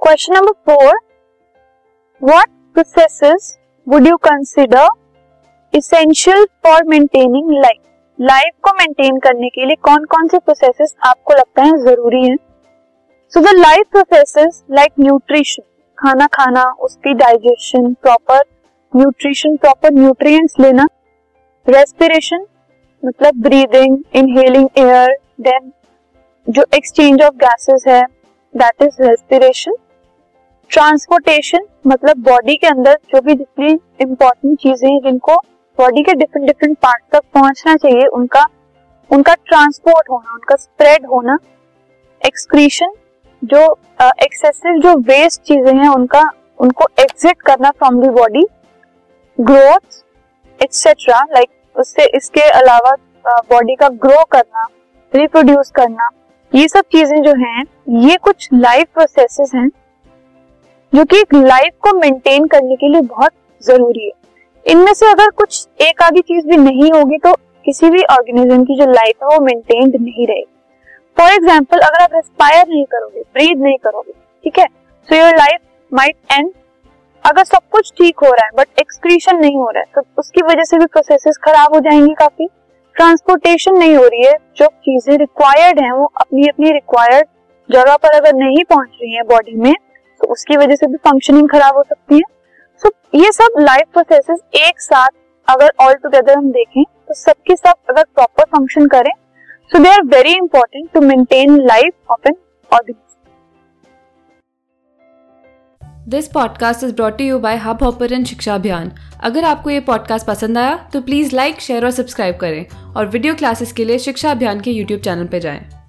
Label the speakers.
Speaker 1: Question number four what processes would you consider essential for maintaining life life को maintain करने के लिए कौन कौन से प्रोसेसेस आपको लगता है ज़रूरी है? So the life processes like nutrition खाना खाना, उसकी digestion proper nutrition proper nutrients लेना रेस्पिरेशन मतलब ब्रीदिंग इनहेलिंग एयर देन जो एक्सचेंज ऑफ़ गैसेस है दैट इज़ रेस्पिरेशन ट्रांसपोर्टेशन मतलब बॉडी के अंदर जो भी जितनी इंपॉर्टेंट चीज़ें हैं जिनको बॉडी के डिफरेंट डिफरेंट पार्ट तक पहुँचना चाहिए उनका उनका ट्रांसपोर्ट होना उनका स्प्रेड होना एक्सक्रीशन जो एक्सेसिव uh, जो वेस्ट चीज़ें हैं उनका उनको एग्जिट करना from the body growth etcetera like उससे इसके अलावा बॉडी uh, का ग्रो करना रिप्रोड्यूस करना ये सब चीज़ें जो हैं ये कुछ लाइफ प्रोसेसेस हैं जो कि एक लाइफ को मेंटेन करने के लिए बहुत ज़रूरी है। इनमें से अगर कुछ एक आधी चीज़ भी नहीं होगी तो किसी भी ऑर्गेनिज्म की जो लाइफ है, वो मेंटेन्ड नहीं रहेगी। फॉर एग्ज़ाम्पल अगर आप रेस्पायर नहीं करोगे ब्रीद नहीं करोगे, ठीक है? So your life might end अगर सब कुछ ठीक हो रहा है बट एक्सक्रीशन नहीं हो रहा है तो उसकी वजह से भी प्रोसेसेस खराब हो जाएँगी काफ़ी। ट्रांसपोर्टेशन नहीं हो रही है, जो चीज़ें रिक्वायर्ड हैं, वो अपनी अपनी रिक्वायर्ड जगह पर अगर नहीं पहुँच रही है बॉडी में उसकी वजह से भी फंक्शनिंग खराब हो सकती है। सो so, ये सब लाइफ प्रोसेसेस एक साथ अगर ऑल टुगेदर हम देखें तो सबके सब अगर प्रॉपर फ़ंक्शन करें so they are very important to maintain life of an organism
Speaker 2: this podcast is brought you by Hubhopper शिक्षा अभियान अगर आपको ये पॉडकास्ट पसंद आया तो प्लीज़ लाइक शेयर और सब्सक्राइब करें। और वीडियो क्लासेस के लिए शिक्षा अभियान के यूट्यूब चैनल पर जाएँ।